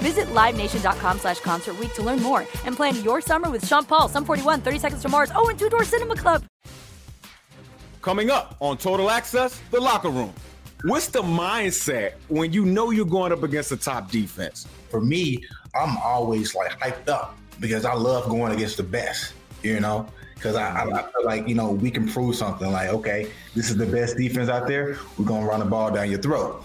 Visit LiveNation.com slash Concert Week to learn more and plan your summer with Sean Paul, Sum 41, 30 Seconds to Mars, oh, and Two Door Cinema Club. Coming up on Total Access, the locker room. What's the mindset when you know you're going up against a top defense? For me, I'm always like hyped up because I love going against the best, you know? Because I, I, I, feel like, you know, we can prove something like, okay, this is the best defense out there. We're going to run the ball down your throat.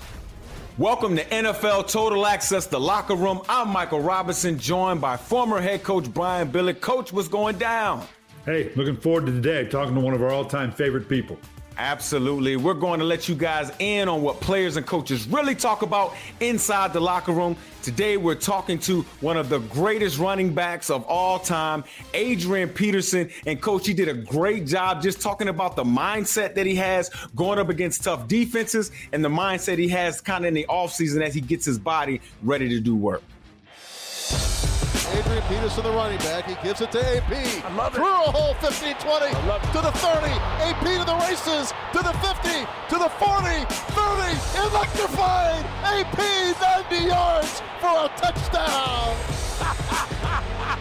Welcome to NFL Total Access, the locker room. I'm Michael Robinson, joined by former head coach Brian Billick. Coach, what's going down? Hey, looking forward to today talking to one of our all time favorite people. Absolutely. We're going to let you guys in on what players and coaches really talk about inside the locker room. Today, we're talking to one of the greatest running backs of all time, Adrian Peterson. And, coach, he did a great job just talking about the mindset that he has going up against tough defenses and the mindset he has kind of in the offseason as he gets his body ready to do work. Adrian Peterson, the running back. He gives it to AP. I love it. Through a hole, 15 20 to the 30. AP to the races, to the 50, to the 40, 30. Electrified. AP 90 yards for a touchdown.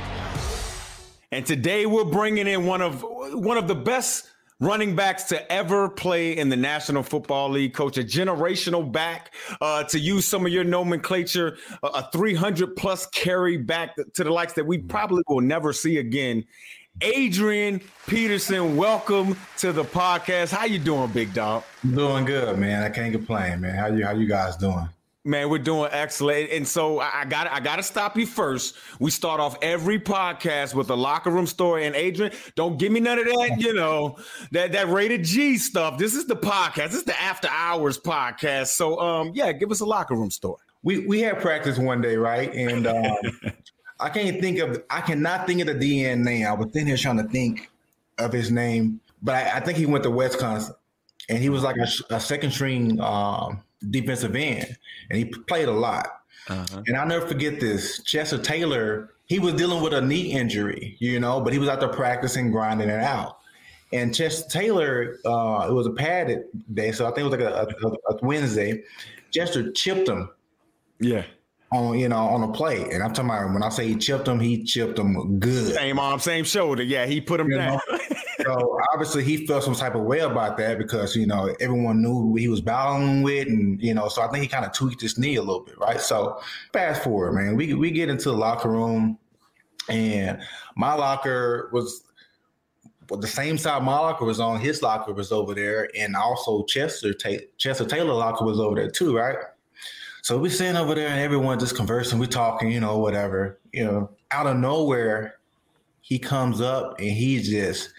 and today we're bringing in one of one of the best running backs to ever play in the National Football League. Coach, a generational back, uh, to use some of your nomenclature, a 300 plus carry back to the likes that we probably will never see again. Adrian Peterson, welcome to the podcast. How you doing, big dog? Doing good, man. I can't complain, man. How you how you guys doing? Man, we're doing excellent. And so I got I got to stop you first. We start off every podcast with a locker room story. And Adrian, don't give me none of that, you know, that that rated G stuff. This is the podcast. This is the after hours podcast. So um, yeah, give us a locker room story. We we had practice one day, right? And um, I can't think of I cannot think of the DN name. I was sitting here trying to think of his name, but I, I think he went to Wisconsin, and he was like a, a second string. Um, defensive end, and he played a lot. Uh-huh. And I'll never forget this. Chester Taylor, he was dealing with a knee injury, you know, but he was out there practicing, grinding it out. And Chester Taylor, uh, it was a padded day, so I think it was like a, a, a Wednesday. Chester chipped him. Yeah on you know on a play. And I'm talking about when I say he chipped him, he chipped him good. Same arm, same shoulder. Yeah, he put him you down. so obviously he felt some type of way about that because you know everyone knew he was battling with, and you know so I think he kind of tweaked his knee a little bit, right? So fast forward, man, we we get into the locker room, and my locker was. But the same side my locker was on, his locker was over there, and also Chester Chester Taylor locker was over there too, right? So we sitting over there and everyone just conversing, we talking, you know, whatever. You know, out of nowhere, he comes up and he just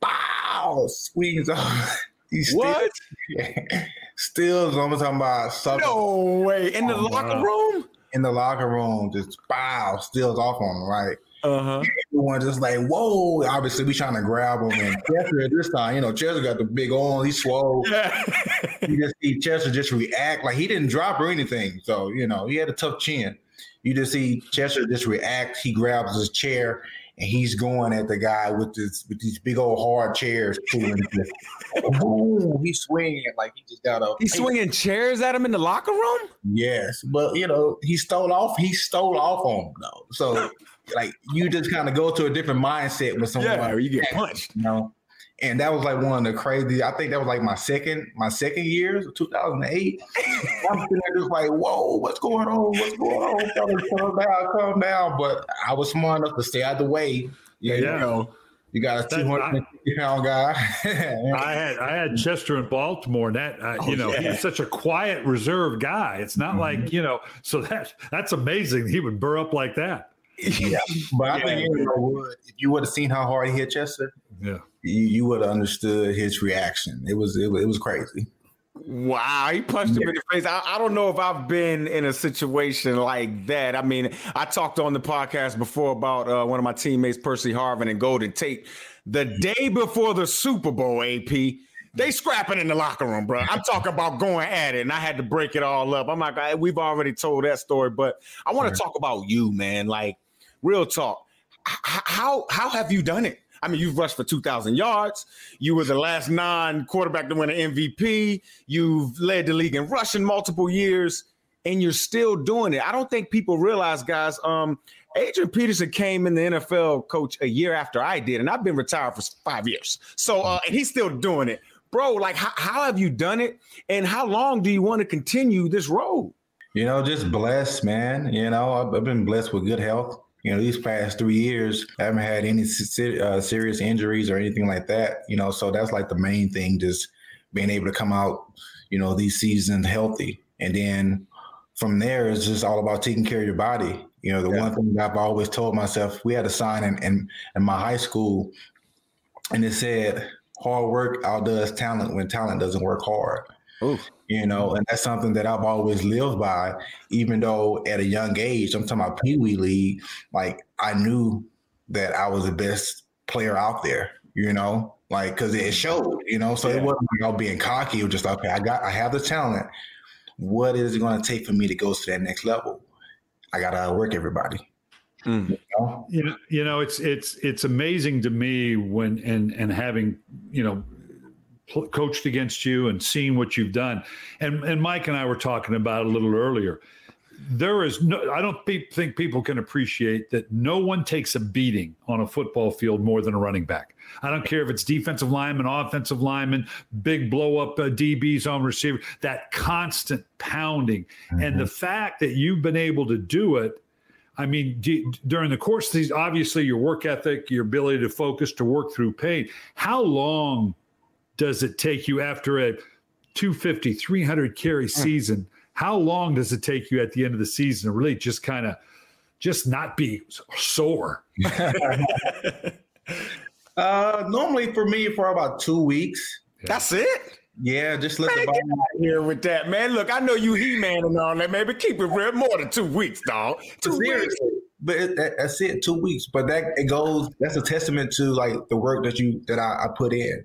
bow swings off. He what? Still, I'm talking about something. No way. In the oh, locker room? In the locker room, just bow, steals off on him, right? Uh-huh. Everyone just like, whoa. Obviously, we trying to grab him. And Chester at this time, you know, Chester got the big arm. He swole. Yeah. you just see Chester just react. Like he didn't drop or anything. So, you know, he had a tough chin. You just see Chester just react. He grabs his chair and he's going at the guy with this with these big old hard chairs. Ooh, he's swinging like he just got a. He's swinging chairs at him in the locker room. Yes, but you know he stole off. He stole off on him though. So like you just kind of go to a different mindset with someone. Yeah, you get punched. You know, and that was like one of the crazy. I think that was like my second my second year, 2008. I'm sitting there just like, whoa, what's going on? What's going on? Calm down, calm down. But I was smart enough to stay out of the way. Yeah, yeah. you know. You got a 250 pound guy. I had I had Chester in Baltimore, and that uh, oh, you know yeah. he's such a quiet, reserved guy. It's not mm-hmm. like you know, so that that's amazing. He would burr up like that. Yeah, but I yeah. think you know, if you would have seen how hard he hit Chester, yeah, you, you would have understood his reaction. It was it, it was crazy. Wow, he punched yeah. him in the face. I, I, don't know if I've been in a situation like that. I mean, I talked on the podcast before about uh, one of my teammates, Percy Harvin and Golden Tate. The day before the Super Bowl, AP, they scrapping in the locker room, bro. I'm talking about going at it, and I had to break it all up. I'm like, we've already told that story, but I want to talk about you, man. Like, real talk. H- how how have you done it? I mean, you've rushed for 2,000 yards. You were the last non quarterback to win an MVP. You've led the league in rushing multiple years, and you're still doing it. I don't think people realize, guys. Um, Adrian Peterson came in the NFL coach a year after I did, and I've been retired for five years. So, uh, and he's still doing it, bro. Like, how, how have you done it, and how long do you want to continue this road? You know, just blessed, man. You know, I've, I've been blessed with good health. You know, these past three years, I haven't had any uh, serious injuries or anything like that. You know, so that's like the main thing, just being able to come out, you know, these seasons healthy. And then from there, it's just all about taking care of your body. You know, the yeah. one thing I've always told myself, we had a sign in, in, in my high school, and it said, hard work outdoes talent when talent doesn't work hard. Oof you know, and that's something that I've always lived by, even though at a young age, I'm talking about Pee Wee League, like I knew that I was the best player out there, you know, like because it showed, you know, so yeah. it wasn't like I was being cocky. It was just okay, I got, I have the talent. What is it going to take for me to go to that next level? I got to work everybody. Mm. You, know? you know, you know, it's it's it's amazing to me when and and having you know coached against you and seen what you've done. And and Mike and I were talking about a little earlier. There is no, I don't pe- think people can appreciate that no one takes a beating on a football field more than a running back. I don't care if it's defensive lineman, offensive lineman, big blow up uh, DBs on receiver, that constant pounding. Mm-hmm. And the fact that you've been able to do it I mean, do, during the course of these, obviously your work ethic, your ability to focus, to work through pain. How long does it take you after a 250, 300 carry hmm. season? How long does it take you at the end of the season to really just kind of just not be sore? uh, normally for me, for about two weeks. That's it. Yeah, just let man, the body here with that, man. Look, I know you he man and all that, man, but keep it real. More than two weeks, dog. Two weeks. But it, that, that's it, two weeks. But that it goes. That's a testament to like the work that you that I, I put in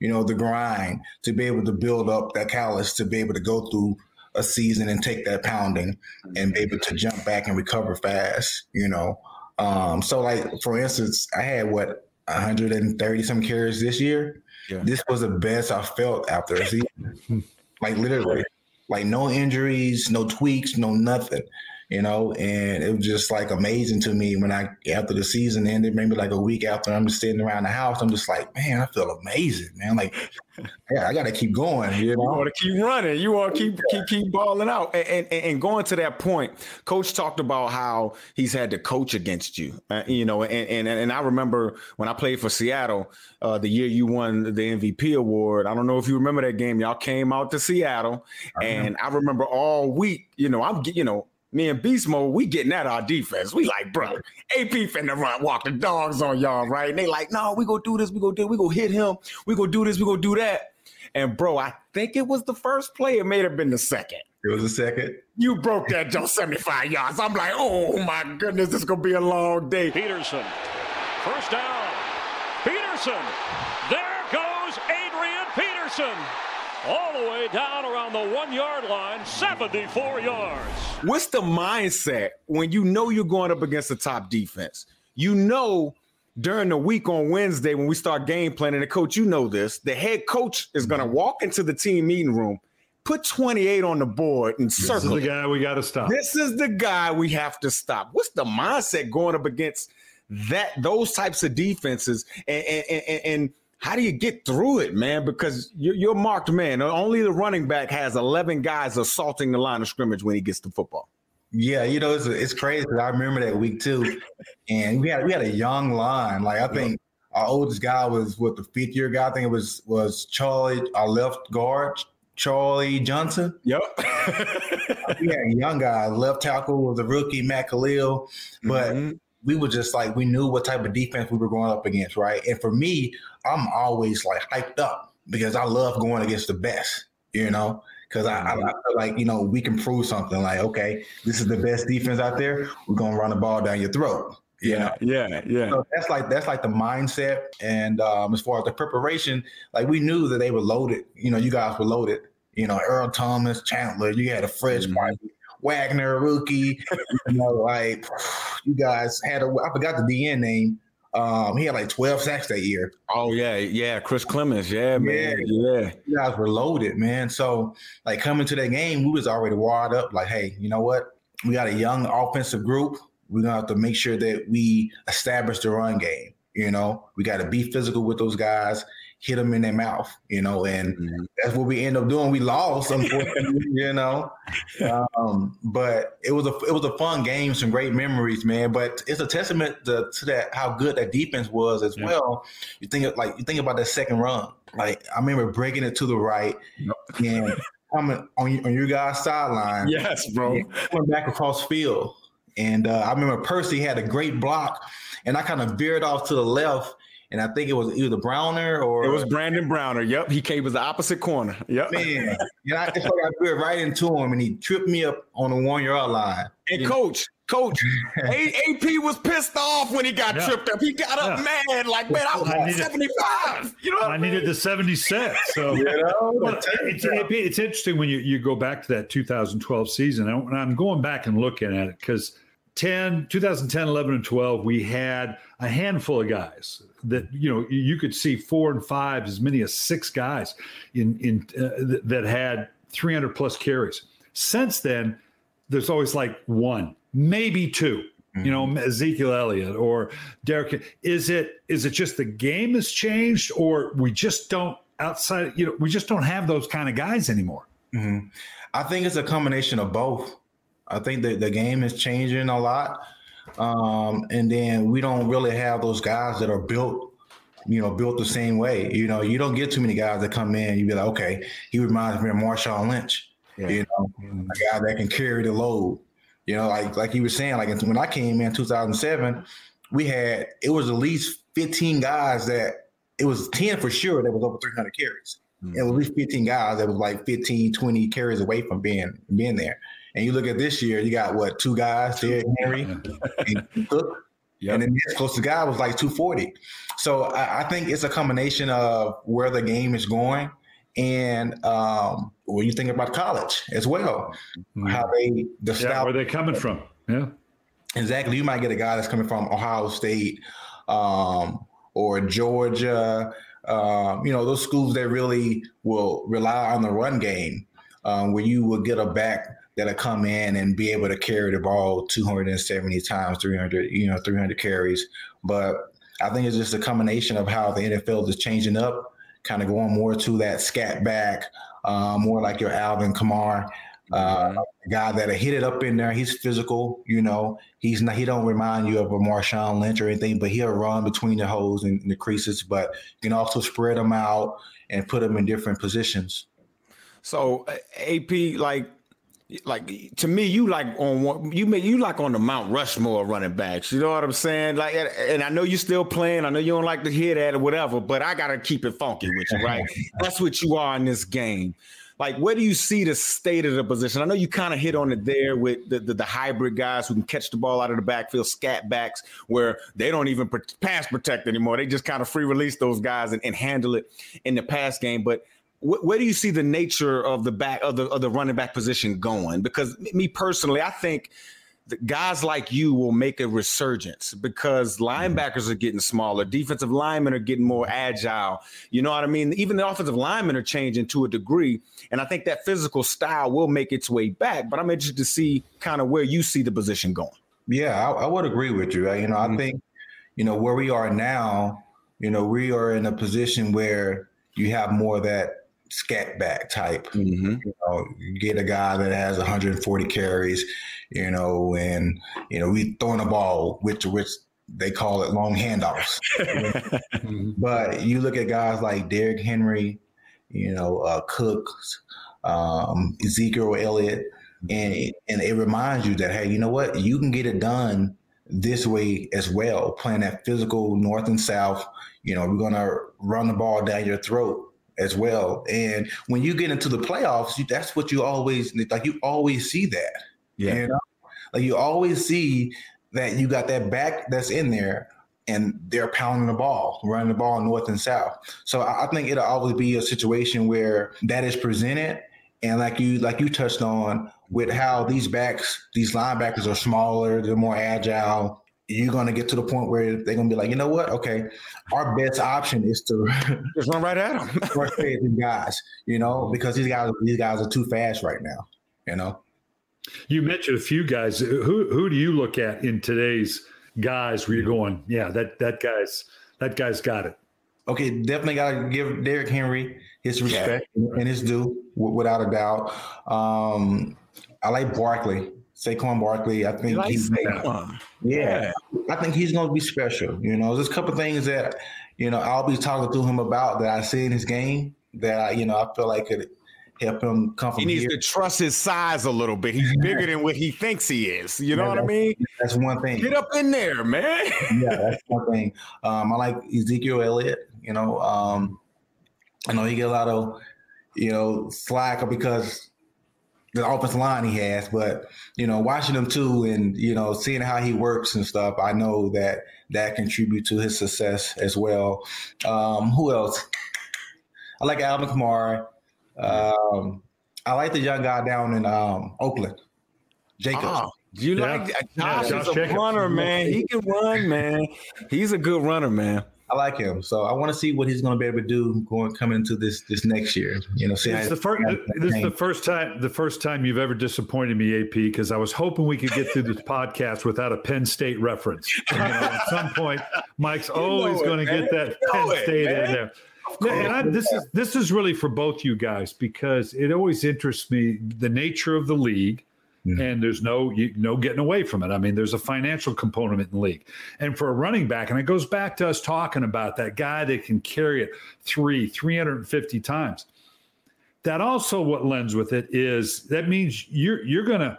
you know, the grind to be able to build up that callus to be able to go through a season and take that pounding and be able to jump back and recover fast, you know. Um, so like for instance, I had what 130 some carries this year. Yeah. This was the best I felt after a season. like literally. Like no injuries, no tweaks, no nothing you know, and it was just like amazing to me when I after the season ended, maybe like a week after I'm just sitting around the house, I'm just like, man, I feel amazing, man. Like, yeah, I gotta keep going. You, know? you want to keep running, you want to keep keep keep balling out. And, and, and going to that point, coach talked about how he's had to coach against you, uh, you know, and, and and I remember when I played for Seattle, uh, the year you won the MVP award. I don't know if you remember that game. Y'all came out to Seattle, I and I remember all week, you know, I'm you know me and Beast Mode, we getting at our defense. We like, bro, AP finna run, walk the dogs on y'all, right? And they like, no, we go do this, we go do, we go hit him, we go do this, we go do that. And bro, I think it was the first play. It may have been the second. It was the second. You broke that Joe 75 yards. I'm like, oh my goodness, this is gonna be a long day. Peterson, first down. Peterson. There goes Adrian Peterson all the way down around the one yard line, 74 yards. What's the mindset when you know you're going up against the top defense? You know during the week on Wednesday when we start game planning, the coach, you know this, the head coach is going to mm-hmm. walk into the team meeting room, put 28 on the board and circle. This is the guy we got to stop. This is the guy we have to stop. What's the mindset going up against that those types of defenses and and, and, and how do you get through it, man? Because you're, you're marked man. Only the running back has 11 guys assaulting the line of scrimmage when he gets the football. Yeah, you know it's it's crazy. I remember that week too, and we had we had a young line. Like I think our oldest guy was what the fifth year guy. I think it was was Charlie, our left guard, Charlie Johnson. Yep. we had a young guy. Left tackle was a rookie, Matt Kalil, but. Mm-hmm. We were just like we knew what type of defense we were going up against, right? And for me, I'm always like hyped up because I love going against the best, you know because I, I, I, feel like you know we can prove something. Like, okay, this is the best defense out there. We're gonna run the ball down your throat. Yeah, know? yeah, yeah. So that's like that's like the mindset. And um, as far as the preparation, like we knew that they were loaded. You know, you guys were loaded. You know, Earl Thomas, Chancellor. You had a fresh mm-hmm. Wagner, rookie. you know, like you guys had a. I forgot the DN name. Um, he had like 12 sacks that year. Oh yeah, yeah, Chris Clemons, yeah, man, yeah. You guys were loaded, man. So like coming to that game, we was already wired up. Like, hey, you know what? We got a young offensive group. We're gonna have to make sure that we establish the run game. You know, we got to be physical with those guys hit them in their mouth, you know, and mm-hmm. that's what we end up doing. We lost, unfortunately, you know, um, but it was a it was a fun game, some great memories, man. But it's a testament to, to that how good that defense was as yeah. well. You think of, like you think about that second run, like I remember breaking it to the right and coming on on your guys' sideline. Yes, bro, coming back across field. And uh, I remember Percy had a great block, and I kind of veered off to the left and I think it was either Browner or it was Brandon Browner. Yep, he came as the opposite corner. Yep, man, and I just like I threw it right into him, and he tripped me up on the one yard line. And you coach, know? coach, AP was pissed off when he got yeah. tripped up. He got up yeah. mad, like man, I was I needed, 75. You know, I, I mean? needed the 76. So you know, it's, AP, it's interesting when you, you go back to that 2012 season, and I'm going back and looking at it because 10, 2010, 11, and 12, we had a handful of guys that you know you could see four and five, as many as six guys in in uh, that had 300 plus carries. Since then, there's always like one, maybe 2 mm-hmm. You know, mm-hmm. Ezekiel Elliott or Derrick. Is it is it just the game has changed, or we just don't outside? You know, we just don't have those kind of guys anymore. Mm-hmm. I think it's a combination of both. I think that the game is changing a lot. Um, and then we don't really have those guys that are built, you know, built the same way. You know, you don't get too many guys that come in, you be like, okay, he reminds me of Marshawn Lynch, yeah. you know, mm-hmm. a guy that can carry the load. You know, like like he was saying, like when I came in 2007, we had it was at least 15 guys that it was 10 for sure that was over 300 carries. Mm-hmm. And at least 15 guys that was like 15, 20 carries away from being being there. And you look at this year, you got what two guys, Derrick Henry and Cook. Yep. And then the next closest guy was like 240. So I, I, think it's a combination of where the game is going and um, when you think about college as well, mm-hmm. how they the yeah, style where they're coming from. Yeah, exactly. You might get a guy that's coming from Ohio State um, or Georgia. Um, you know those schools that really will rely on the run game, um, where you will get a back that'll come in and be able to carry the ball 270 times, 300, you know, 300 carries. But I think it's just a combination of how the NFL is changing up, kind of going more to that scat back, uh, more like your Alvin Kamara. Uh, mm-hmm. guy that hit it up in there. He's physical, you know. He's not. He don't remind you of a Marshawn Lynch or anything, but he'll run between the holes and the creases. But you can also spread them out and put them in different positions. So AP, like like to me, you like on one, you make you like on the Mount Rushmore running backs. You know what I'm saying? Like, and I know you're still playing. I know you don't like to hear that or whatever, but I gotta keep it funky with you, right? That's what you are in this game. Like, where do you see the state of the position? I know you kind of hit on it there with the, the, the, hybrid guys who can catch the ball out of the backfield, scat backs, where they don't even pass protect anymore. They just kind of free release those guys and, and handle it in the pass game. But wh- where do you see the nature of the back of the of the running back position going? Because me personally, I think the guys like you will make a resurgence because linebackers are getting smaller, defensive linemen are getting more agile. You know what I mean? Even the offensive linemen are changing to a degree. And I think that physical style will make its way back. But I'm interested to see kind of where you see the position going. Yeah, I, I would agree with you. You know, I mm-hmm. think, you know, where we are now, you know, we are in a position where you have more of that scat back type. Mm-hmm. You know, get a guy that has 140 carries, you know, and you know we throwing a ball which which they call it long handoffs. But you look at guys like Derrick Henry, you know, uh, Cooks, um, Ezekiel Elliott, and and it reminds you that hey, you know what, you can get it done this way as well, playing that physical north and south. You know, we're gonna run the ball down your throat as well. And when you get into the playoffs, you, that's what you always like. You always see that. Yeah. You know? Like you always see that you got that back that's in there and they're pounding the ball, running the ball north and south. So I think it'll always be a situation where that is presented. And like you like you touched on with how these backs, these linebackers are smaller, they're more agile, you're going to get to the point where they're going to be like, you know what? Okay, our best option is to just run right at them. these guys, you know, because these guys these guys are too fast right now, you know. You mentioned a few guys. Who who do you look at in today's guys where you're going, yeah, that that guy's that guy's got it. Okay, definitely got to give Derrick Henry his respect yeah. and his due, without a doubt. Um, I like Barkley. Saquon Barkley. I think he's yeah, yeah, I think he's going to be special. You know, there's a couple things that you know I'll be talking to him about that I see in his game that I, you know I feel like could help him come from. He needs here. to trust his size a little bit. He's bigger than what he thinks he is. You know yeah, what I mean? That's one thing. Get up in there, man. yeah, that's one thing. Um, I like Ezekiel Elliott. You know, um, I know he get a lot of you know slack because the offensive line he has, but you know, watching him too, and you know, seeing how he works and stuff, I know that that contribute to his success as well. Um, who else? I like Alvin Kamara. Um, I like the young guy down in um, Oakland, Jacobs. Oh, you yeah. like Josh, yeah, Josh is a runner, man. He can run, man. He's a good runner, man. I like him, so I want to see what he's going to be able to do going coming into this this next year. You know, see it's the first. This is the first time the first time you've ever disappointed me, AP, because I was hoping we could get through this podcast without a Penn State reference. You know, at some point, Mike's always going to get that Penn State man. in there. And I, this is this is really for both you guys because it always interests me the nature of the league And there's no you, no getting away from it. I mean, there's a financial component in the league. And for a running back, and it goes back to us talking about that guy that can carry it three, 350 times. That also what lends with it is that means you're you're gonna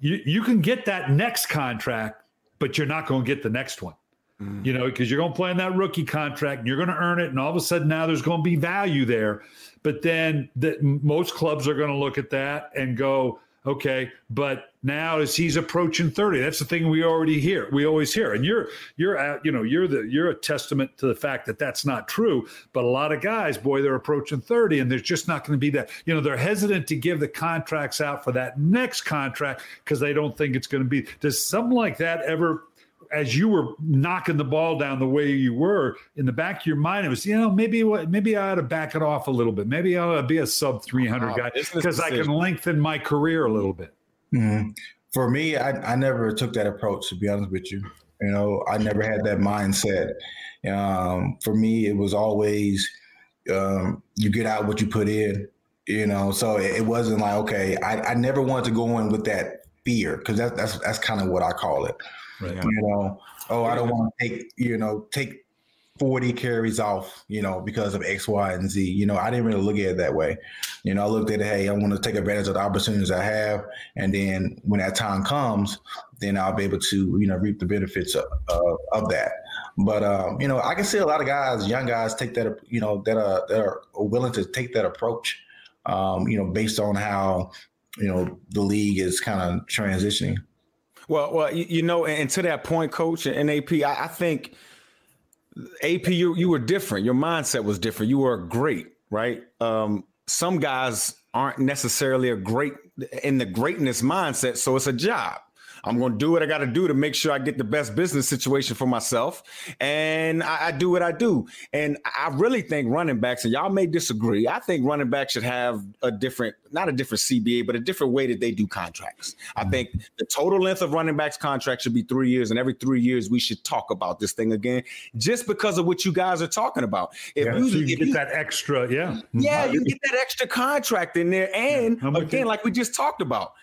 you, you can get that next contract, but you're not going to get the next one. Mm. You know, because you're going to play in that rookie contract and you're going to earn it. And all of a sudden now there's going to be value there. But then the, most clubs are going to look at that and go, Okay, but now as he's approaching 30, that's the thing we already hear. We always hear. And you're you're at, you know, you're the you're a testament to the fact that that's not true, but a lot of guys, boy, they're approaching 30 and there's just not going to be that, you know, they're hesitant to give the contracts out for that next contract because they don't think it's going to be. Does something like that ever as you were knocking the ball down the way you were in the back of your mind, it was, you know, maybe maybe I ought to back it off a little bit. Maybe I ought to be a sub 300 guy because I can lengthen my career a little bit. Mm-hmm. For me, I, I never took that approach, to be honest with you. You know, I never had that mindset. Um, for me, it was always um, you get out what you put in, you know, so it, it wasn't like, okay, I, I never wanted to go in with that fear because that, that's, that's kind of what I call it. Right. You know, oh, I don't want to take, you know, take 40 carries off, you know, because of X, Y, and Z. You know, I didn't really look at it that way. You know, I looked at it, hey, I want to take advantage of the opportunities I have. And then when that time comes, then I'll be able to, you know, reap the benefits of, uh, of that. But, um, you know, I can see a lot of guys, young guys, take that, you know, that are, that are willing to take that approach, um, you know, based on how, you know, the league is kind of transitioning. Well, well, you, know, and to that point, coach and AP, I, I think AP, you you were different. Your mindset was different. You were great, right? Um, some guys aren't necessarily a great in the greatness mindset, so it's a job. I'm going to do what I got to do to make sure I get the best business situation for myself. And I, I, do what I do. And I really think running backs, and y'all may disagree, I think running backs should have a different, not a different CBA, but a different way that they do contracts. I mm-hmm. think the total length of running backs contract should be three years. And every three years, we should talk about this thing again, just because of what you guys are talking about. If yeah, you, so you if get you, that extra, yeah. Yeah, you get that extra contract in there. And yeah, again, like we just talked about,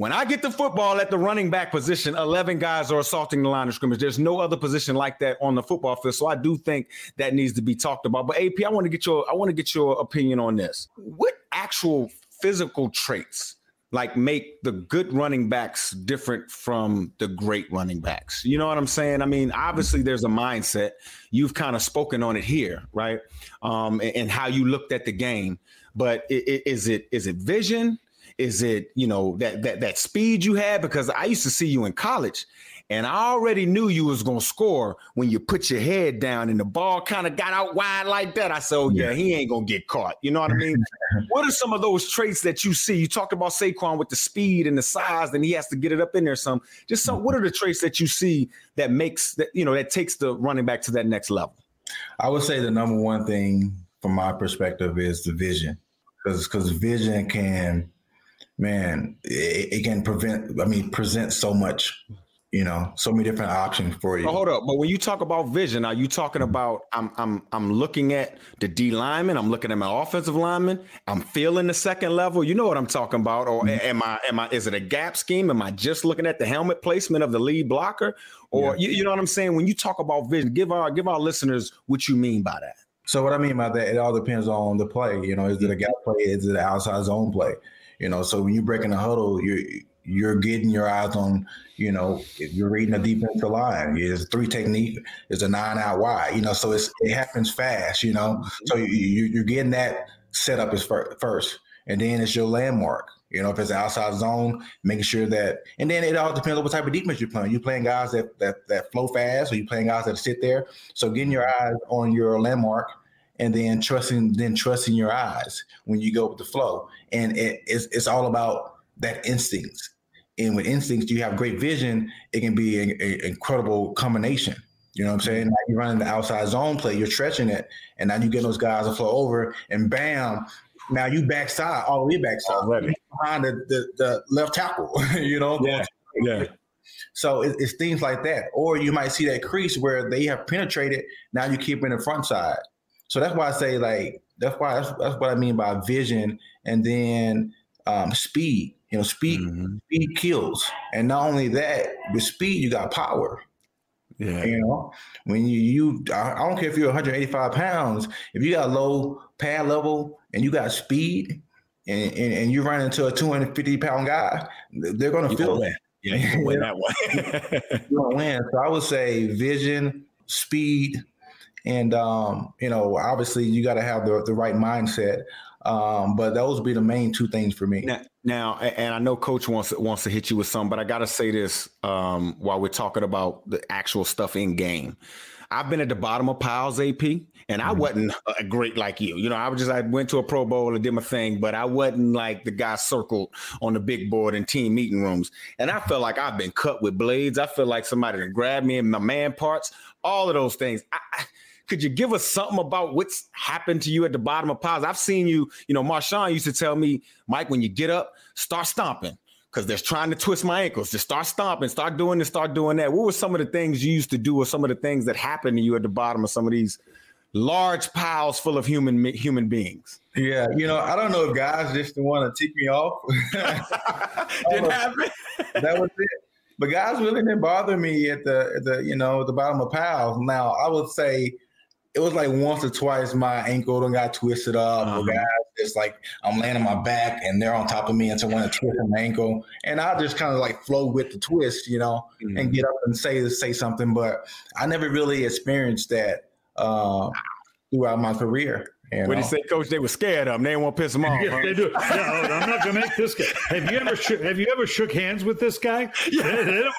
when I get the football at the running back position, 11 guys are assaulting the line of scrimmage. There's no other position like that on the football field. So I do think that needs to be talked about. But AP, I want to get your I want to get your opinion on this. What actual physical traits like make the good running backs different from the great running backs? You know what I'm saying? I mean, obviously there's a mindset. You've kind of spoken on it here, right? Um, and, and how you looked at the game. But is it is it vision? Is it, you know, that that that speed you had? Because I used to see you in college and I already knew you was gonna score when you put your head down and the ball kind of got out wide like that. I said, oh, yeah, he ain't gonna get caught. You know what I mean? what are some of those traits that you see? You talked about Saquon with the speed and the size, and he has to get it up in there some. Just some what are the traits that you see that makes that, you know, that takes the running back to that next level? I would say the number one thing from my perspective is the vision. Because because vision can man, it, it, can prevent. I mean, present so much. You know, so many different options for you. Oh, hold up, but when you talk about vision, are you talking about I'm I'm I'm looking at the D lineman, I'm looking at my offensive lineman, I'm feeling the second level. You know what I'm talking about? Or mm-hmm. am I am I is it a gap scheme? Am I just looking at the helmet placement of the lead blocker? Or yeah. you, you know what I'm saying? When you talk about vision, give our give our listeners what you mean by that. So what I mean by that, it all depends on the play. You know, is it a gap play? Is it an outside zone play? You know, so when you're breaking a huddle, you're you're getting your eyes on, you know, if you're reading a defensive line. It's three technique, it's a nine out wide, you know, so it's it happens fast, you know. So you, are getting that set up as first, and then it's your landmark. You know, if it's outside zone, making sure that, and then it all depends on what type of defense you're playing. You're playing guys that that that flow fast, or you playing guys that sit there. So getting your eyes on your landmark and then trusting then trusting your eyes when you go with the flow. And it, it's, it's all about that instincts. And with instincts you have great vision it can be an incredible combination. You know what i'm saying? Now you're running the outside zone play you're stretching it and now you get those guys to flow over and bam now you backside all the way backside. Already. behind the, the, the left tackle you know? Yeah yeah. So it, it's things like that. Or you might see that crease where they have penetrated now you keep in the front side so that's why I say like that's why that's, that's what I mean by vision and then um, speed. You know, speed mm-hmm. speed kills, and not only that, with speed you got power. Yeah. You know, when you you I don't care if you're 185 pounds, if you got low pad level and you got speed, and, and, and you run into a 250 pound guy, they're gonna you feel that. Yeah, you win that one. you're gonna win. So I would say vision, speed, and um, you know, obviously, you got to have the the right mindset. Um, but those would be the main two things for me. Now, now, and I know Coach wants wants to hit you with some, but I got to say this um, while we're talking about the actual stuff in game. I've been at the bottom of piles, AP, and I mm-hmm. wasn't a great like you. You know, I was just I went to a Pro Bowl and did my thing, but I wasn't like the guy circled on the big board in team meeting rooms. And I felt like I've been cut with blades. I feel like somebody grabbed me in my man parts. All of those things. I, I could you give us something about what's happened to you at the bottom of piles? I've seen you, you know, Marshawn used to tell me, Mike, when you get up, start stomping because they're trying to twist my ankles. Just start stomping, start doing this, start doing that. What were some of the things you used to do, or some of the things that happened to you at the bottom of some of these large piles full of human human beings? Yeah, you know, I don't know if guys just want to tick me off. Didn't happen. that was it. But guys really didn't bother me at the at the you know at the bottom of piles. Now I would say it was like once or twice my ankle and got twisted up. Uh-huh. guys, it's like I'm laying on my back and they're on top of me and someone twist my ankle, and I just kind of like flow with the twist, you know, mm-hmm. and get up and say say something. But I never really experienced that uh, throughout my career. You what do you say, Coach? They were scared of him. They didn't want to piss him off. Yeah, huh? they do. Yeah, I'm not going to make this guy. Have you ever sh- have you ever shook hands with this guy? Yeah. They, they, don't,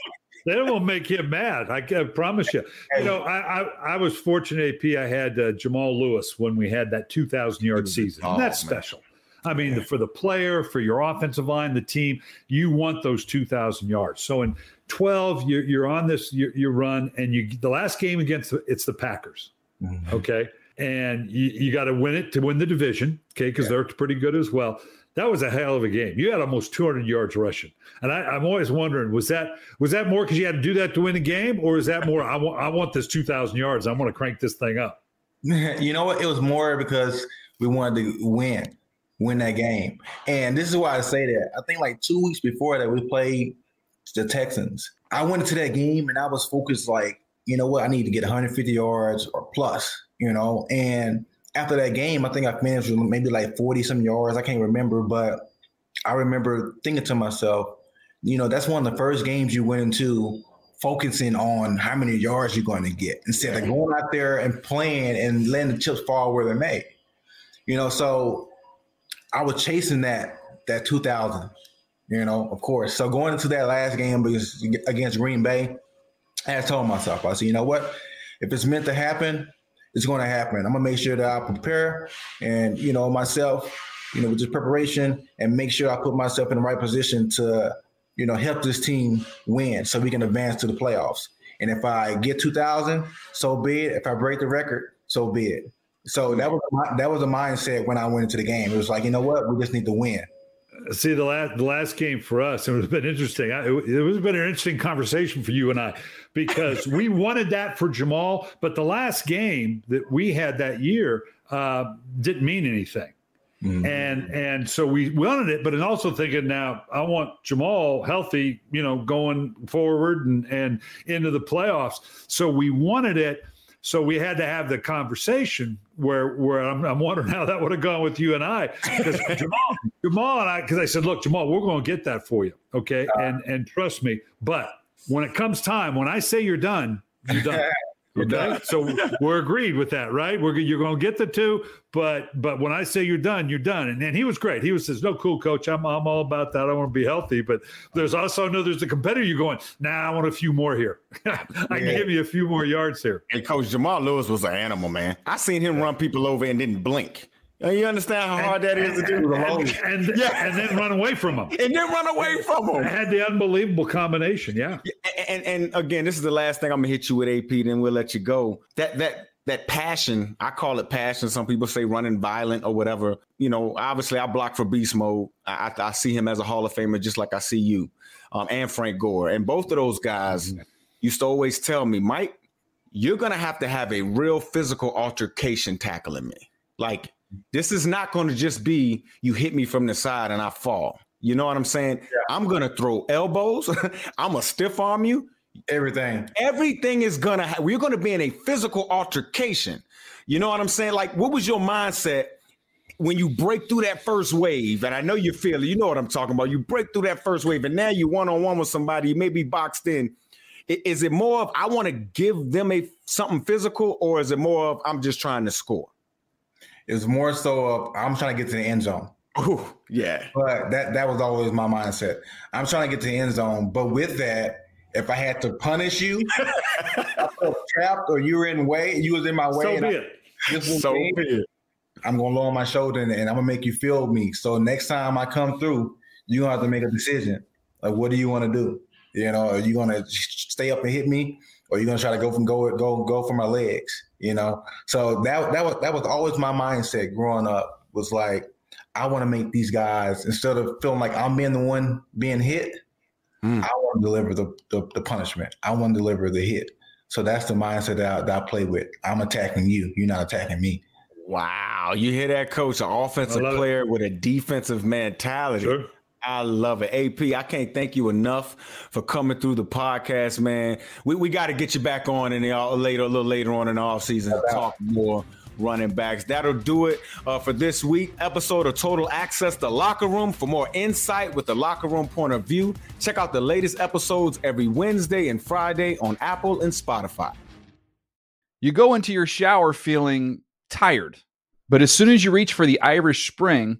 that will make him mad. I can promise you. You know, I I, I was fortunate. AP, I had uh, Jamal Lewis when we had that 2,000 yard season. Oh, that's man. special. I mean, for the player, for your offensive line, the team, you want those 2,000 yards. So in 12, you're, you're on this, you, you run, and you the last game against the, it's the Packers. Mm-hmm. Okay. And you, you got to win it to win the division. Okay. Because yeah. they're pretty good as well. That was a hell of a game. You had almost 200 yards rushing, and I, am always wondering was that was that more because you had to do that to win a game, or is that more I want I want this 2,000 yards. I want to crank this thing up. You know what? It was more because we wanted to win win that game. And this is why I say that. I think like two weeks before that, we played the Texans. I went into that game and I was focused like, you know what, I need to get 150 yards or plus, you know. And after that game, I think I finished with maybe like 40 some yards. I can't remember, but I remember thinking to myself, you know, that's one of the first games you went into focusing on how many yards you're going to get instead of going out there and playing and letting the chips fall where they may. You know, so I was chasing that that 2000. You know, of course. So going into that last game against Green Bay, I told myself, I said, you know what? If it's meant to happen, it's going to happen. I'm gonna make sure that I prepare and you know myself, you know, with this preparation and make sure I put myself in the right position to, you know, help this team win so we can advance to the playoffs. And if I get 2,000, so be it. If I break the record, so be it. So that was my, that was a mindset when I went into the game. It was like, you know what, we just need to win. See the last the last game for us, it would have been interesting. it, it was been an interesting conversation for you and I because we wanted that for Jamal, but the last game that we had that year uh, didn't mean anything. Mm-hmm. And and so we wanted it, but also thinking now I want Jamal healthy, you know, going forward and and into the playoffs. So we wanted it, so we had to have the conversation where where I'm, I'm wondering how that would have gone with you and I because Jamal, Jamal and I because I said, look, Jamal, we're going to get that for you, okay, uh, and and trust me. But when it comes time, when I say you're done, you're done. Okay, so we're agreed with that, right? We're you're going to get the two, but but when I say you're done, you're done. And, and he was great. He was says, "No, cool, coach. I'm I'm all about that. I want to be healthy." But there's also no there's the competitor. You're going, nah, I want a few more here. I yeah. can give you a few more yards here. And Coach Jamal Lewis was an animal, man. I seen him run people over and didn't blink. And you understand how hard that is to do? And, and, yeah. and then run away from them. And then run away from them. had the unbelievable combination. Yeah. And, and again, this is the last thing I'm gonna hit you with AP, then we'll let you go. That that that passion, I call it passion. Some people say running violent or whatever. You know, obviously I block for beast mode. I, I, I see him as a Hall of Famer, just like I see you, um, and Frank Gore. And both of those guys mm-hmm. used to always tell me, Mike, you're gonna have to have a real physical altercation tackling me. Like this is not going to just be you hit me from the side and I fall. You know what I'm saying? Yeah. I'm going to throw elbows. I'm going to stiff arm you. Everything. Everything is going to ha- we're going to be in a physical altercation. You know what I'm saying? Like what was your mindset when you break through that first wave? And I know you feel it. You know what I'm talking about. You break through that first wave and now you one on one with somebody, you may be boxed in. Is it more of I want to give them a something physical or is it more of I'm just trying to score? It's more so of I'm trying to get to the end zone. Oh, yeah. But that that was always my mindset. I'm trying to get to the end zone. But with that, if I had to punish you, I felt trapped or you were in way, you was in my way. So be it. So be it. I'm gonna lower my shoulder and, and, I'm gonna make you feel me. So next time I come through, you're gonna have to make a decision. Like, what do you want to do? You know, are you gonna stay up and hit me, or are you gonna try to go from go go go for my legs? you know. So that that was that was always my mindset growing up was like I want to make these guys instead of feeling like I'm being the one being hit, mm. I want to deliver the, the, the punishment. I want to deliver the hit. So that's the mindset that I, that I play with. I'm attacking you. You're not attacking me. Wow, you hear that, coach? An offensive player it. with a defensive mentality. Sure. I love it. AP, I can't thank you enough for coming through the podcast, man. We, we got to get you back on in the later, a little later on in the off season to talk more running backs. That'll do it uh, for this week episode of Total Access the Locker Room. For more insight with the locker room point of view, check out the latest episodes every Wednesday and Friday on Apple and Spotify. You go into your shower feeling tired, but as soon as you reach for the Irish Spring